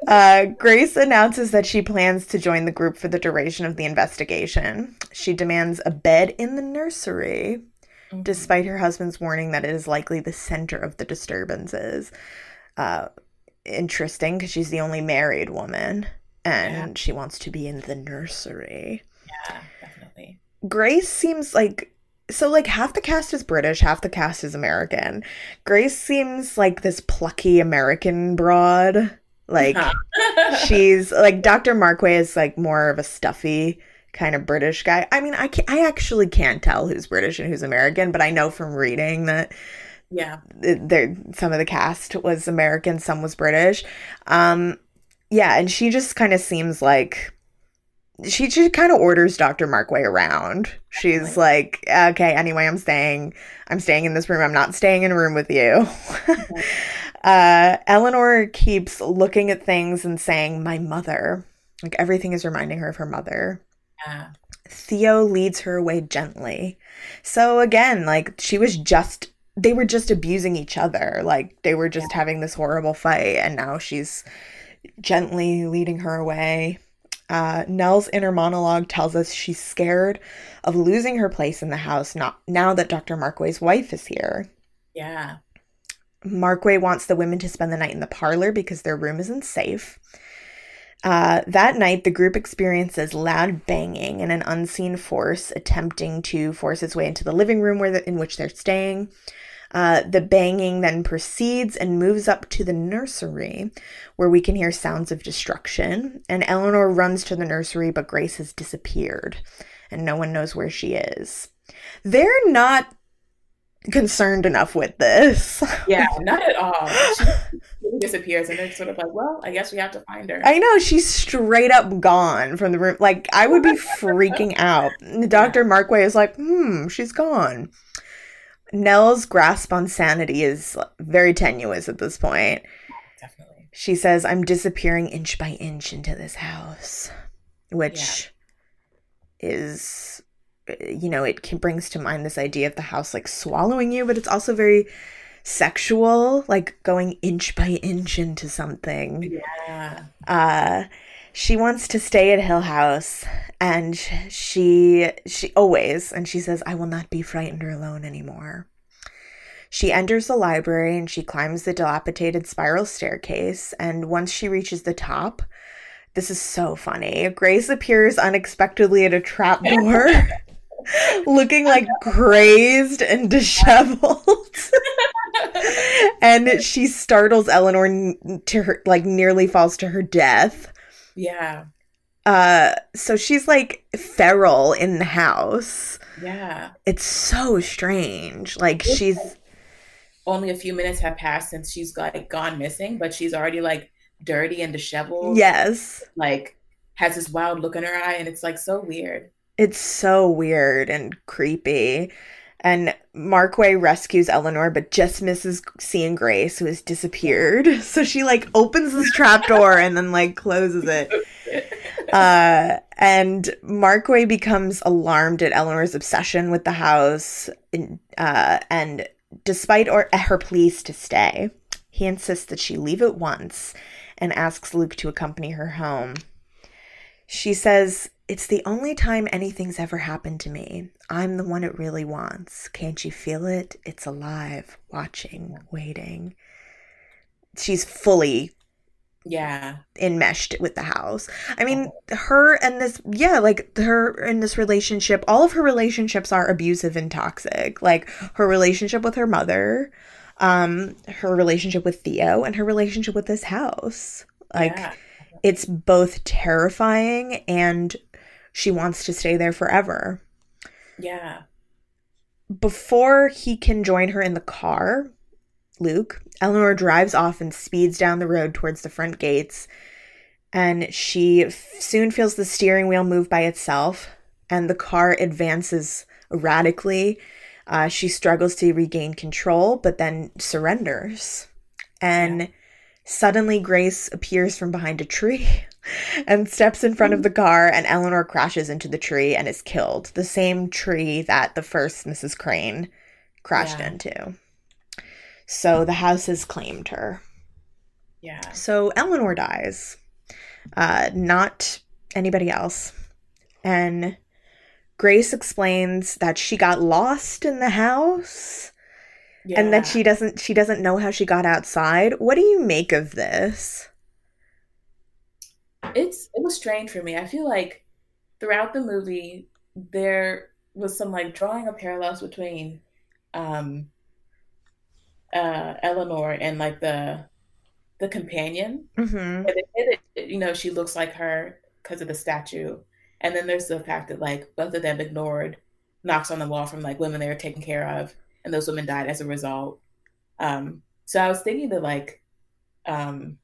Uh, Grace announces that she plans to join the group for the duration of the investigation. She demands a bed in the nursery, mm-hmm. despite her husband's warning that it is likely the center of the disturbances. Uh, interesting because she's the only married woman and yeah. she wants to be in the nursery. Yeah. Grace seems like so like half the cast is British, half the cast is American. Grace seems like this plucky American broad. Like she's like Dr. Markway is like more of a stuffy kind of British guy. I mean, I can I actually can't tell who's British and who's American, but I know from reading that yeah, there some of the cast was American, some was British. Um yeah, and she just kind of seems like she just kind of orders Dr. Markway around. She's like, okay, anyway, I'm staying. I'm staying in this room. I'm not staying in a room with you. uh, Eleanor keeps looking at things and saying, my mother. Like everything is reminding her of her mother. Yeah. Theo leads her away gently. So again, like she was just they were just abusing each other. Like they were just yeah. having this horrible fight and now she's gently leading her away. Uh, Nell's inner monologue tells us she's scared of losing her place in the house not, now that Dr. Markway's wife is here. Yeah. Markway wants the women to spend the night in the parlor because their room isn't safe. Uh, that night, the group experiences loud banging and an unseen force attempting to force its way into the living room where the, in which they're staying. Uh, the banging then proceeds and moves up to the nursery, where we can hear sounds of destruction. And Eleanor runs to the nursery, but Grace has disappeared, and no one knows where she is. They're not concerned enough with this. Yeah, not at all. She disappears, and they're sort of like, "Well, I guess we have to find her." I know she's straight up gone from the room. Like I would be freaking out. Doctor Markway is like, "Hmm, she's gone." Nell's grasp on sanity is very tenuous at this point. Definitely. She says, I'm disappearing inch by inch into this house, which yeah. is, you know, it can, brings to mind this idea of the house like swallowing you, but it's also very sexual, like going inch by inch into something. Yeah. Uh, she wants to stay at Hill House and she she always and she says I will not be frightened or alone anymore. She enters the library and she climbs the dilapidated spiral staircase and once she reaches the top, this is so funny. Grace appears unexpectedly at a trap door. looking like crazed and disheveled. and she startles Eleanor to her like nearly falls to her death. Yeah. Uh, so she's like feral in the house. Yeah. It's so strange. Like she's only a few minutes have passed since she's like gone missing, but she's already like dirty and disheveled. yes. Like has this wild look in her eye, and it's like so weird. It's so weird and creepy. And Markway rescues Eleanor, but just misses seeing Grace, who has disappeared. So she like opens this trap door and then like closes it. Uh, and Markway becomes alarmed at Eleanor's obsession with the house, and, uh, and despite or- her pleas to stay, he insists that she leave at once and asks Luke to accompany her home. She says, It's the only time anything's ever happened to me. I'm the one it really wants. Can't you feel it? It's alive, watching, waiting. She's fully Yeah. enmeshed with the house. I mean, her and this, yeah, like her in this relationship, all of her relationships are abusive and toxic. Like her relationship with her mother, um, her relationship with Theo, and her relationship with this house. Like, yeah. it's both terrifying and she wants to stay there forever. Yeah. Before he can join her in the car, Luke, Eleanor drives off and speeds down the road towards the front gates. And she f- soon feels the steering wheel move by itself, and the car advances erratically. Uh, she struggles to regain control, but then surrenders. And suddenly, Grace appears from behind a tree and steps in front of the car, and Eleanor crashes into the tree and is killed. The same tree that the first Mrs. Crain crashed Yeah. into. So the house has claimed her. Yeah. So Eleanor dies, uh, not anybody else. And Grace explains that she got lost in the house Yeah. and that she doesn't she doesn't know how she got outside. What do you make of this? it's it was strange for me. I feel like throughout the movie there was some like drawing of parallels between um uh Eleanor and like the the companion. Mm-hmm. And they say that you know she looks like her because of the statue. And then there's the fact that like both of them ignored knocks on the wall from like women they were taking care of, and those women died as a result. Um, so I was thinking that like um,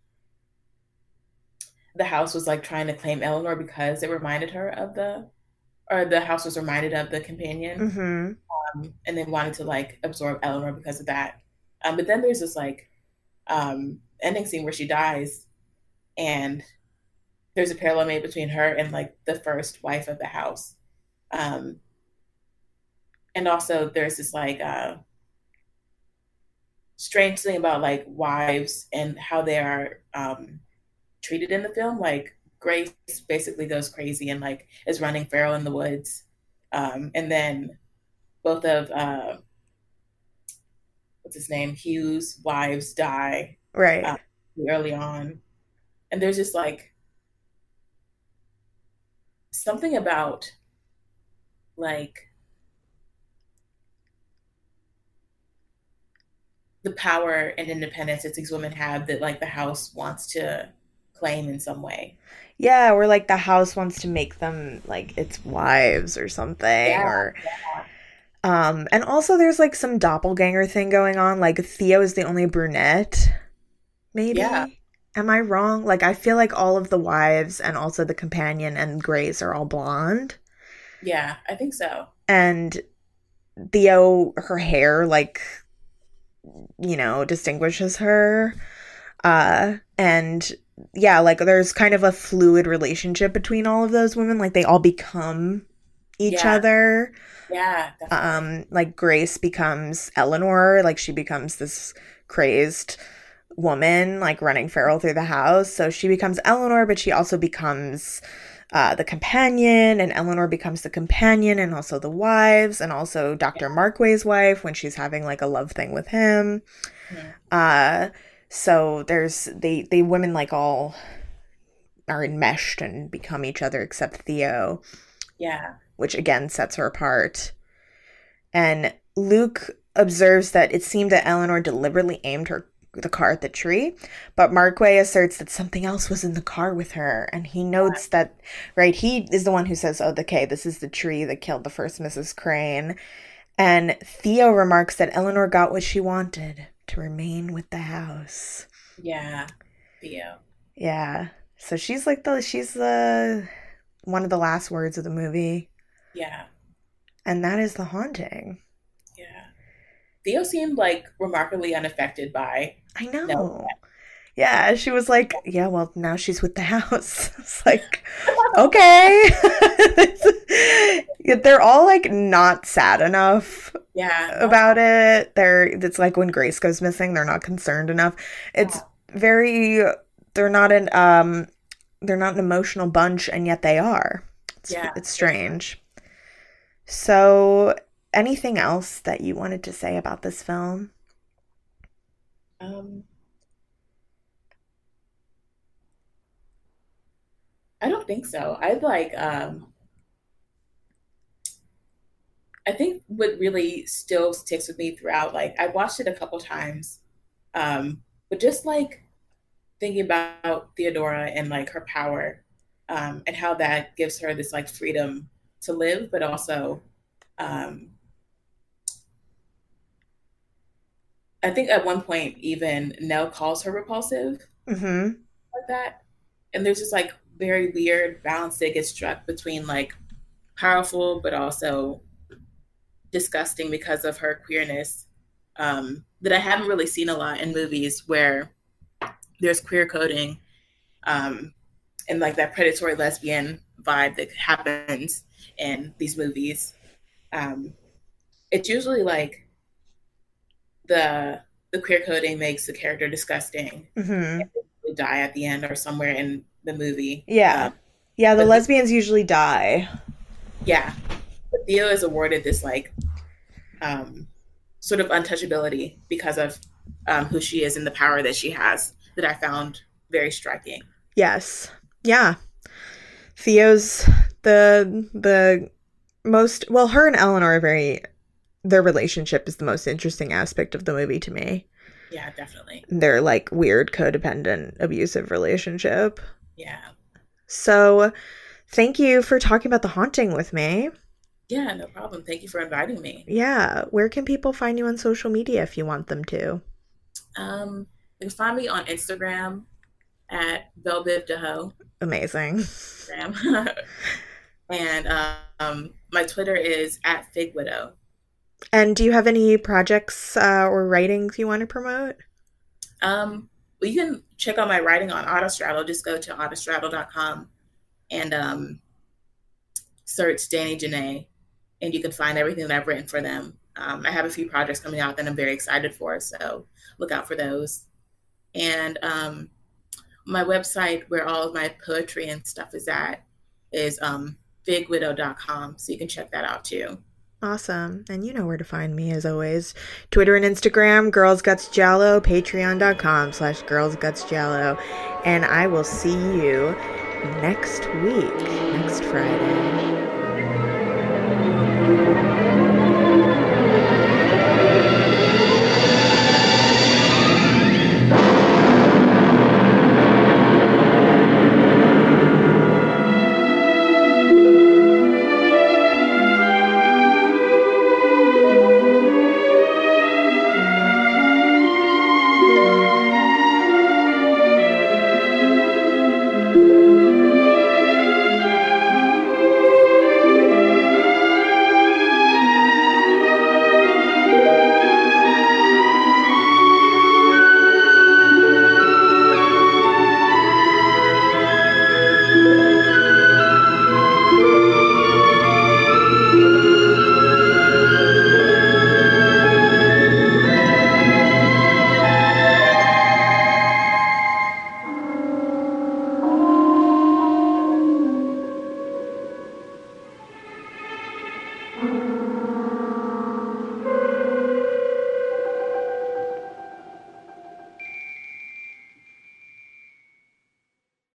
the house was like trying to claim Eleanor because it reminded her of the, or the house was reminded of the companion, Mm-hmm. um, and they wanted to like absorb Eleanor because of that. Um, but then there's this like um, ending scene where she dies, and there's a parallel made between her and like the first wife of the house. Um, and also there's this like uh, strange thing about like wives and how they are um, treated in the film. Like Grace basically goes crazy and like is running feral in the woods, um, and then both of uh, what's his name Hugh's wives die Right. Uh, early on, and there's just like something about like the power and independence that these women have that like the house wants to claim in some way. yeah, or like the house wants to make them like its wives or something. Yeah, or um and also there's like some doppelganger thing going on. Like Theo is the only brunette. Maybe. Yeah. Am I wrong? Like I feel like all of the wives and also the companion and Grace are all blonde. Yeah, I think so. and Theo, her hair, like, you know, distinguishes her. Uh, and yeah, like, there's kind of a fluid relationship between all of those women. Like, they all become each Yeah. other. Yeah, definitely. Um, like, Grace becomes Eleanor, like, she becomes this crazed woman, like, running feral through the house. So she becomes Eleanor, but she also becomes uh, the companion, and Eleanor becomes the companion, and also the wives, and also Dr. Markway's wife when she's having like a love thing with him. Uh, so there's they they women like all are enmeshed and become each other except Theo, yeah, which again sets her apart. And Luke observes that it seemed that Eleanor deliberately aimed her the car at the tree. But Markway asserts that something else was in the car with her. And he notes that, right, he is the one who says, oh, okay, this is the tree that killed the first Mrs. Crain. And Theo remarks that Eleanor got what she wanted to remain with the house. Yeah, Theo. Yeah. So she's like the, she's the, one of the last words of the movie. Yeah. And that is the haunting. Yeah. Theo seemed like remarkably unaffected by. I know. Yeah, she was like, yeah, well, now she's with the house. it's like, okay. They're all like not sad enough Yeah. about it. They're it's like when Grace goes missing, they're not concerned enough. It's very they're not an um they're not an emotional bunch and yet they are. It's, Yeah. it's strange. So, anything else that you wanted to say about this film? Um, I don't think so. I like um I think what really still sticks with me throughout, like I watched it a couple times, um, but just like thinking about Theodora and like her power, um, and how that gives her this like freedom to live, but also um I think at one point even Nell calls her repulsive Mhm. like that. And there's this like very weird balance that gets struck between like powerful but also disgusting because of her queerness um, that I haven't really seen a lot in movies where there's queer coding um, and like that predatory lesbian vibe that happens in these movies. Um, it's usually like the the queer coding makes the character disgusting Mhm. they die at the end or somewhere in the movie. Yeah. Um, Yeah, the lesbians usually die. yeah. But Theo is awarded this like um, sort of untouchability because of um, who she is and the power that she has that I found very striking. Yes. Yeah. Theo's the the most well her and Eleanor are very their relationship is the most interesting aspect of the movie to me. Yeah, definitely. Their like weird codependent abusive relationship. Yeah. So thank you for talking about the haunting with me. Yeah, no problem. Thank you for inviting me. Yeah, where can people find you on social media if you want them to? Um, you can find me on Instagram at Belbiv Deho. Amazing. Instagram. and um, my Twitter is at Fig Widow. And do you have any projects uh, or writings you want to promote? Um, well, you can check out my writing on Autostraddle. Just go to autostraddle.com and um, search Dani Janae, and you can find everything that I've written for them. Um, I have a few projects coming out that I'm very excited for, so look out for those. And um, my website, where all of my poetry and stuff is at, is um, figwidow.com, so you can check that out too. Awesome. And you know where to find me as always. Twitter and Instagram, Girls Guts Giallo, patreon.com slash Girls Guts Giallo. And I will see you next week, next Friday.